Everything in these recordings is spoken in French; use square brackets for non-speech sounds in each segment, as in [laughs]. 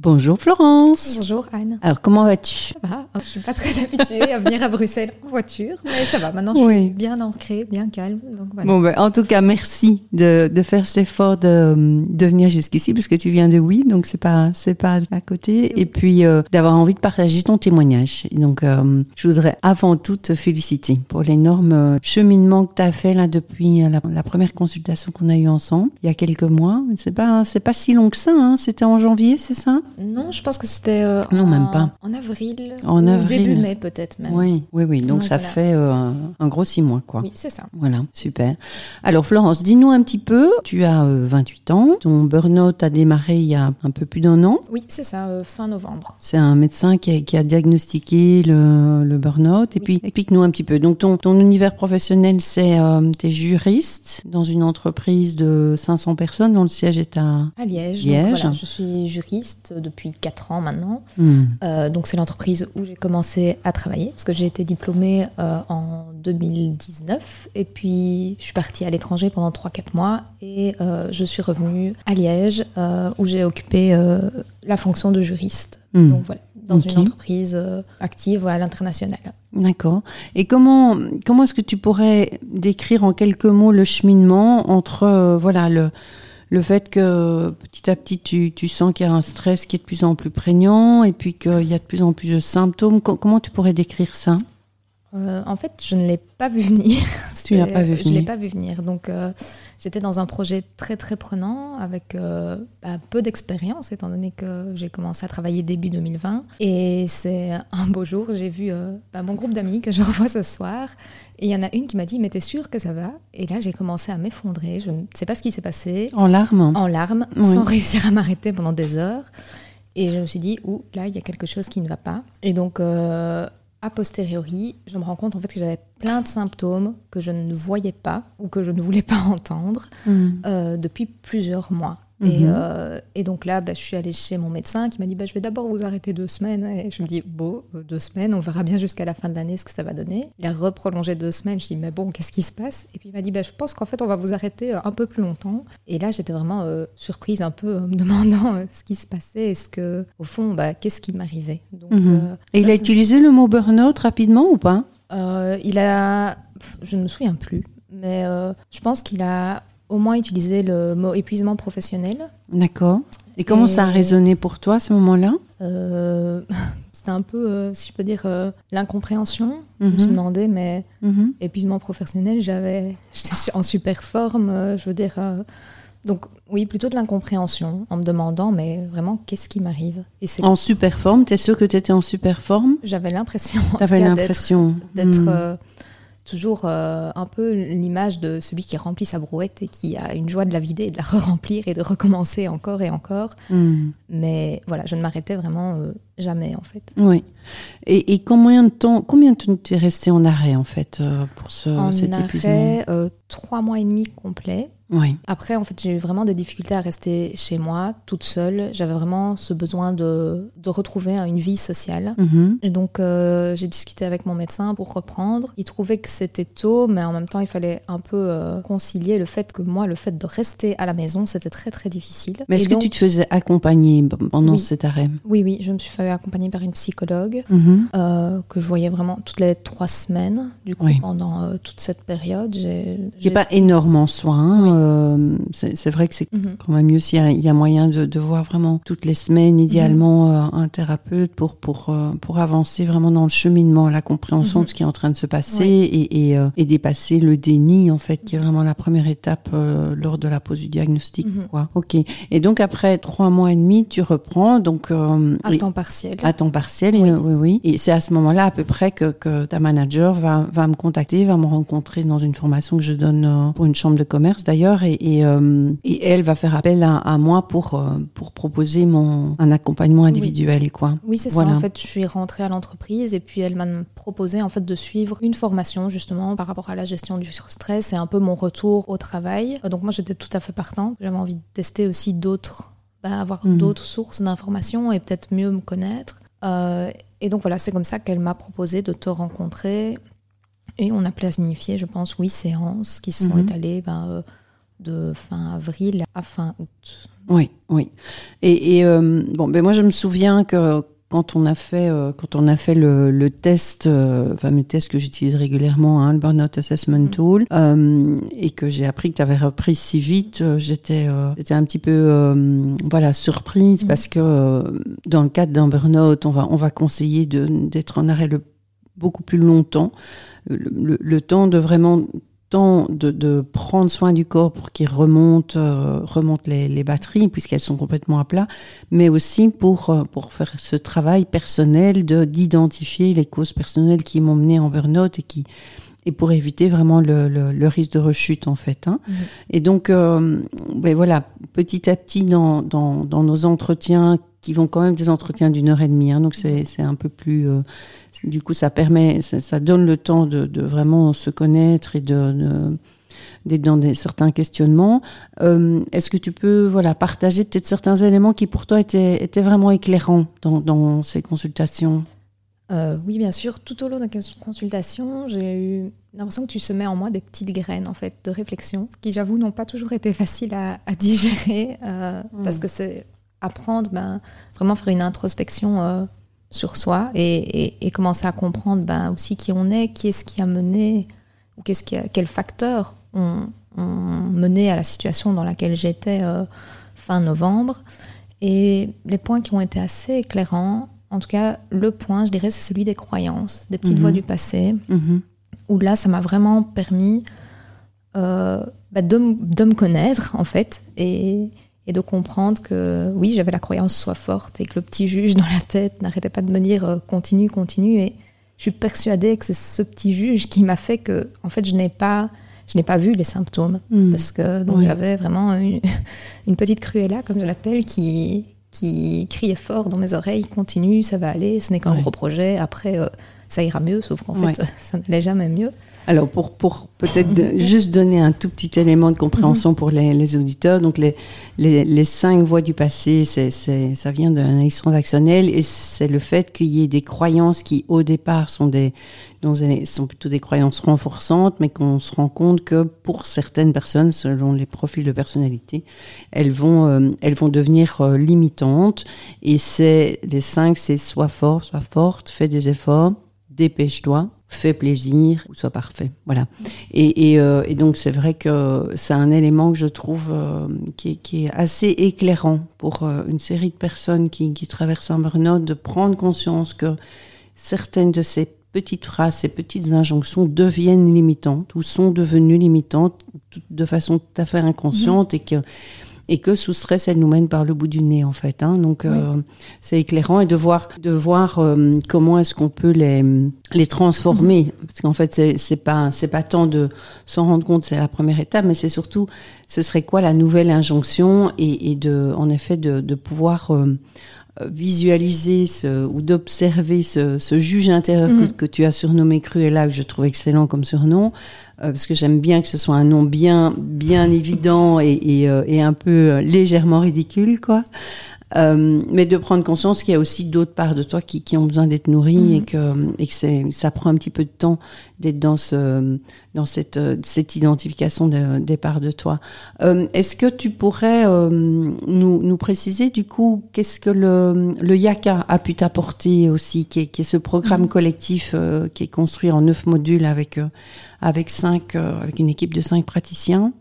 Bonjour Florence. Bonjour Anne. Alors comment vas-tu? Ça va? Je suis pas très habituée à venir à Bruxelles en voiture, mais ça va. Maintenant, je Oui. suis bien ancrée, bien calme. Donc voilà. Bon, ben, en tout cas, merci de, de faire cet effort de, de venir jusqu'ici parce que tu viens de Oui, donc c'est pas c'est pas à côté. Et puis euh, d'avoir envie de partager ton témoignage. Donc, euh, je voudrais avant tout te féliciter pour l'énorme euh, cheminement que tu as fait là depuis euh, la, la première consultation qu'on a eue ensemble il y a quelques mois. C'est pas c'est pas si long que ça. Hein. C'était en janvier, c'est ça? Non, je pense que c'était euh, Non, en, même pas. en avril. En avril. Début mai peut-être même. Oui, oui, oui. Donc Donc, ça voilà. fait euh, un, gros six mois, quoi. Oui, c'est ça. Voilà, super. Alors Florence, dis-nous un petit peu, tu as euh, 28 ans, ton burn-out a démarré il y a un peu plus d'un an. Oui, c'est ça, euh, fin novembre. C'est un médecin qui a, qui a diagnostiqué le, le burn-out. Et Oui. puis, explique-nous un petit peu. Donc, ton, ton univers professionnel, c'est, euh, t'es juriste dans une entreprise de 500 personnes dont le siège est à... À Liège. Liège. Donc, voilà, je suis juriste depuis 4 ans maintenant. Hmm. Euh, donc c'est l'entreprise où j'ai commencé à travailler parce que j'ai été diplômée euh, en 2019 et puis je suis partie à l'étranger pendant 3-4 mois et euh, je suis revenue à Liège où j'ai occupé la fonction de juriste. Hmm. Donc voilà, dans une entreprise active à l'international. D'accord. Et comment, comment est-ce que tu pourrais décrire en quelques mots le cheminement entre, voilà, le, le fait que petit à petit tu, tu sens qu'il y a un stress qui est de plus en plus prégnant et puis qu'il y a de plus en plus de symptômes. Co- comment tu pourrais décrire ça? Euh, en fait, je ne l'ai pas vu venir. [laughs] Tu l'as pas vu Je venir. l'ai pas vu venir. Donc, euh, j'étais dans un projet très très prenant avec euh, bah, peu d'expérience, étant donné que j'ai commencé à travailler début 2020. Et c'est un beau jour, j'ai vu euh, bah, mon groupe d'amis que je [laughs] revois ce soir. Et il y en a une qui m'a dit Mais t'es sûre que ça va? Et là, j'ai commencé à m'effondrer. Je ne sais pas ce qui s'est passé. En larmes En larmes, Oui. sans [laughs] réussir à m'arrêter pendant des heures. Et je me suis dit, ouh, là, il y a quelque chose qui ne va pas. Et donc, euh, a posteriori, je me rends compte en fait que j'avais plein de symptômes que je ne voyais pas ou que je ne voulais pas [laughs] entendre Hmm. euh, depuis plusieurs mois. Et, Mhm. euh, et donc là, bah, je suis allée chez mon médecin qui m'a dit bah, Je vais d'abord vous arrêter deux semaines. Et je me dis Bon, euh, deux semaines, on verra bien jusqu'à la fin de l'année ce que ça va donner. Il a reprolongé deux semaines. Je dis Mais bon, qu'est-ce qui se passe? Et puis il m'a dit bah, Je pense qu'en fait, on va vous arrêter euh, un peu plus longtemps. Et là, j'étais vraiment euh, surprise, un peu, en me [laughs] demandant euh, ce qui se passait. Est-ce que, au fond, bah, qu'est-ce qui m'arrivait? Donc, Mhm. Et il a utilisé le mot burn-out rapidement ou pas? Il a. Je ne me souviens plus. Mais euh, je pense qu'il a au moins utilisé le mot épuisement professionnel. D'accord. Et comment Et- ça a résonné pour toi à ce moment-là? Euh, C'était un peu, euh, si je peux dire, euh, l'incompréhension. Je me suis Mhm. demandé, mais Mhm. épuisement professionnel, j'avais, [laughs] j'étais en super forme, je veux dire. donc oui, plutôt de l'incompréhension, en me demandant, mais vraiment, qu'est-ce qui m'arrive? Et c'est, En super forme, t'es sûr que tu étais en super forme? J'avais l'impression, T'avais d'être, l'impression. d'être Hmm. Toujours euh, un peu l'image de celui qui remplit sa brouette et qui a une joie de la vider et de la [laughs] re-remplir et de recommencer encore et encore. Hmm. Mais voilà, je ne m'arrêtais vraiment euh, jamais en fait. Oui. Et, et combien de temps, combien de temps tu es resté en arrêt en fait euh, pour ce, en cet épuisement arrêt, euh, trois mois et demi complet. Oui. Après, en fait, j'ai eu vraiment des difficultés à rester chez moi, toute seule. J'avais vraiment ce besoin de, de retrouver hein, une vie sociale. Mhm. Et donc, euh, j'ai discuté avec mon médecin pour reprendre. Il trouvait que c'était tôt, mais en même temps, il fallait un peu euh, concilier le fait que moi, le fait de rester à la maison, c'était très, très difficile. Mais est-ce que donc- tu te faisais accompagner pendant Oui. cet arrêt Oui, oui, je me suis fait accompagner par une psychologue Mhm. euh, que je voyais vraiment toutes les trois semaines, du coup, Oui. pendant euh, toute cette période. J'ai pas énorme en soi. Oui. euh, c'est vrai que c'est Mhm. quand même mieux s'il y, y a moyen de, de voir vraiment toutes les semaines, idéalement, un thérapeute pour, pour, pour avancer vraiment dans le cheminement, la compréhension de ce qui est en train de se passer et, et, et dépasser le déni, en fait, qui est vraiment la première étape lors de la pose du diagnostic. Quoi. Ok. Et donc, après trois mois et demi, tu reprends. Donc, euh, à temps partiel. à temps partiel, Oui. euh, oui, oui. Et c'est à ce moment-là, à peu près, que, que ta manager va, va me contacter, va me rencontrer dans une formation que je donne euh, pour une chambre de commerce d'ailleurs, et, et, euh, et elle va faire appel à, à moi pour, pour proposer mon, un accompagnement individuel, quoi. Oui, c'est Voilà. ça. En fait, je suis rentrée à l'entreprise et puis elle m'a proposé en fait de suivre une formation justement par rapport à la gestion du stress et un peu mon retour au travail. Donc moi, j'étais tout à fait partante. J'avais envie de tester aussi d'autres, bah, avoir Mhm. d'autres sources d'informations et peut-être mieux me connaître. Euh, et donc voilà, c'est comme ça qu'elle m'a proposé de te rencontrer. Et on a planifié, je pense, huit séances qui se sont Mhm. étalées ben, euh, de fin avril à fin août. Oui, oui. Et, et euh, bon, ben moi je me souviens que quand on a fait, euh, quand on a fait le, le test, euh, fameux test que j'utilise régulièrement, hein, le Burnout Assessment Mm. Tool, euh, et que j'ai appris que tu avais repris si vite, euh, j'étais, j'étais un petit peu, voilà, surprise Mm. parce que dans le cadre d'un burn-out, on va, on va conseiller de, d'être en arrêt le, beaucoup plus longtemps, le, le- le temps de vraiment temps de, de prendre soin du corps pour qu'il remonte, euh, remonte les, les batteries puisqu'elles sont complètement à plat, mais aussi pour, euh, pour faire ce travail personnel de d'identifier les causes personnelles qui m'ont mené en burn-out et qui et pour éviter vraiment le, le, le risque de rechute en fait. Hein. Mhm. Et donc, euh, ben voilà, petit à petit dans, dans, dans nos entretiens qui vont quand même des entretiens d'une heure et demie, hein, donc c'est c'est un peu plus euh, du coup, ça permet, ça, ça donne le temps de, de vraiment se connaître et de, de- d'être dans des, certains questionnements. Euh, Est-ce que tu peux, voilà, partager peut-être certains éléments qui pour toi étaient, étaient vraiment éclairants dans, dans ces consultations? Euh, oui, bien sûr. Tout au long de la consultation, j'ai eu l'impression que tu semais en moi des petites graines en fait de réflexion qui, j'avoue, n'ont pas toujours été faciles à, à digérer euh, parce que c'est apprendre, ben, vraiment faire une introspection euh, sur soi et, et- et commencer à comprendre ben, aussi qui on est, qui est-ce qui a mené ou qu'est-ce qui a- quels facteurs ont, ont mené à la situation dans laquelle j'étais euh, fin novembre. Et les points qui ont été assez éclairants, en tout cas, le point, je dirais, c'est celui des croyances, des petites Mhm. voix du passé, Mhm. où là, ça m'a vraiment permis euh, bah, de, de me connaître, en fait, et, et de comprendre que oui, j'avais la croyance soit forte et que le petit juge dans la tête n'arrêtait pas de me dire euh, continue, continue. Et je suis persuadée que c'est ce petit juge qui m'a fait que, en fait, je n'ai pas, je n'ai pas vu les symptômes. Mhm. Parce que donc, Oui. j'avais vraiment une, [laughs] une petite cruella, comme je l'appelle, qui, qui criait fort dans mes oreilles continue, ça va aller, ce n'est qu'un gros projet. Après, euh, ça ira mieux, sauf qu'en fait, [laughs] ça n'allait jamais mieux. Alors, pour, pour peut-être de- [laughs] juste donner un tout petit élément de compréhension pour les, les auditeurs, donc les, les, les cinq voies du passé, c'est, c'est, ça vient de l'analyse transactionnelle et c'est le fait qu'il y ait des croyances qui, au départ, sont, des, dont elles sont plutôt des croyances renforçantes, mais qu'on se rend compte que pour certaines personnes, selon les profils de personnalité, elles vont, euh, elles vont devenir euh, limitantes. Et c'est les cinq, c'est sois fort, sois forte, fais des efforts, dépêche-toi, fais plaisir, ou sois parfait. Voilà. Et, et, euh, et donc c'est vrai que c'est un élément que je trouve euh, qui, est, qui est assez éclairant pour euh, une série de personnes qui, qui traversent un burn-out, de prendre conscience que certaines de ces petites phrases, ces petites injonctions deviennent limitantes ou sont devenues limitantes de façon tout à fait inconsciente et que et que sous stress, elles nous mènent par le bout du nez en fait. Hein. Donc euh, c'est éclairant et de voir de voir euh, comment est-ce qu'on peut les les transformer parce qu'en fait c'est c'est pas c'est pas tant de s'en rendre compte c'est la première étape mais c'est surtout ce serait quoi la nouvelle injonction et, et de en effet de, de pouvoir euh, visualiser ce, ou d'observer ce, ce juge intérieur que, Mhm. que tu as surnommé Cruella, que je trouve excellent comme surnom, euh, parce que j'aime bien que ce soit un nom bien, bien évident et, et, euh, et un peu euh, légèrement ridicule, quoi. Euh, mais de prendre conscience qu'il y a aussi d'autres parts de toi qui, qui ont besoin d'être nourries Mhm. et que, et que ça prend un petit peu de temps d'être dans ce, dans cette, cette identification de- des parts de toi. Euh, est-ce que tu pourrais euh, nous, nous préciser du coup qu'est-ce que le, le Yaka a pu t'apporter aussi, qui est, qui est ce programme Mhm. collectif euh, qui est construit en neuf modules avec, euh, avec, cinq, euh, avec une équipe de cinq praticiens?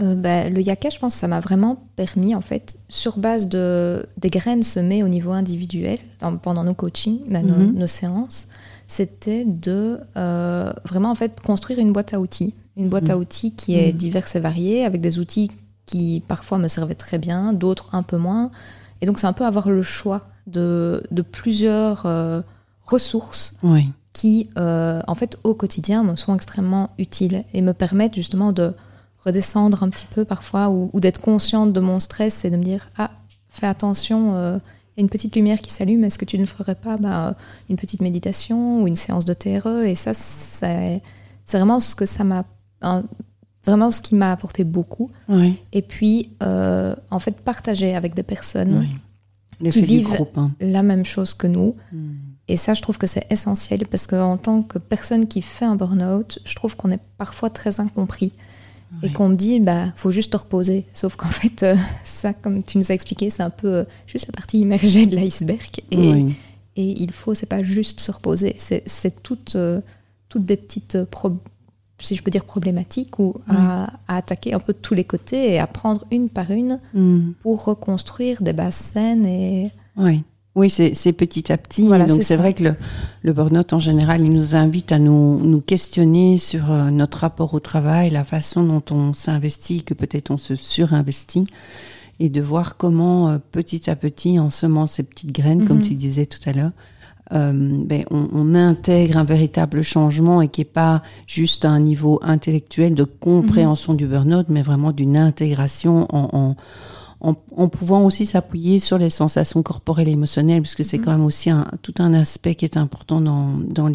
Euh, bah, le yaka, je pense que ça m'a vraiment permis, en fait, sur base de, des graines semées au niveau individuel, pendant nos coachings, bah, nos, Mhm. nos séances, c'était de euh, vraiment, en fait, construire une boîte à outils. Une boîte à Mhm. outils qui est Mhm. diverse et variée, avec des outils qui parfois me servaient très bien, d'autres un peu moins. Et donc, c'est un peu avoir le choix de, de plusieurs euh, ressources Oui. qui, en fait, au quotidien, me sont extrêmement utiles et me permettent justement de redescendre un petit peu parfois ou, ou d'être consciente de mon stress et de me dire Ah, fais attention, euh, il y a une petite lumière qui s'allume, est-ce que tu ne ferais pas bah, une petite méditation ou une séance de TRE Et ça, c'est c'est vraiment ce que ça m'a. Vraiment ce qui m'a apporté beaucoup. Oui. Et puis, euh, en fait, partager avec des personnes oui. Du vivent- groupe. hein. la même chose que nous. Mm. Et ça, je trouve que c'est essentiel parce qu'en tant que personne qui fait un burn-out, je trouve qu'on est parfois très incompris. Et qu'on me dit bah faut juste te reposer. Sauf qu'en fait euh, [laughs] ça comme tu nous as expliqué c'est un peu euh, juste la partie immergée de l'iceberg. Et, et il faut c'est pas juste se reposer. C'est toutes euh, toutes des petites si je peux dire problématiques ou à, attaquer un peu de tous les côtés et à prendre une par une mm. pour reconstruire des bases saines et oui oui, c'est petit à petit. Donc c'est vrai que le, le burn-out en général, il nous invite à nous, nous questionner sur euh, notre rapport au travail, la façon dont on s'investit, que peut-être on se surinvestit, et de voir comment euh, petit à petit, en semant ces petites graines, comme mhm. tu disais tout à l'heure, euh, ben, on, on, intègre un véritable changement et qui est pas juste à un niveau intellectuel de compréhension du burn-out, mais vraiment d'une intégration en, en en, pouvant aussi s'appuyer sur les sensations corporelles et émotionnelles, puisque c'est mhm. quand même aussi un, tout un aspect qui est important dans, mhm.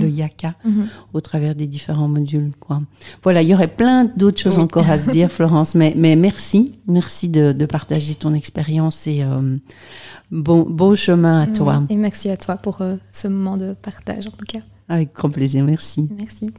le yaka mhm. au travers des différents modules. Quoi. Voilà, il y aurait plein d'autres choses encore à se dire, [laughs] Florence, mais, mais merci, merci de, de partager ton expérience et euh, bon, beau chemin à toi. Et merci à toi pour euh, ce moment de partage, en tout cas. Avec grand plaisir, merci. Merci.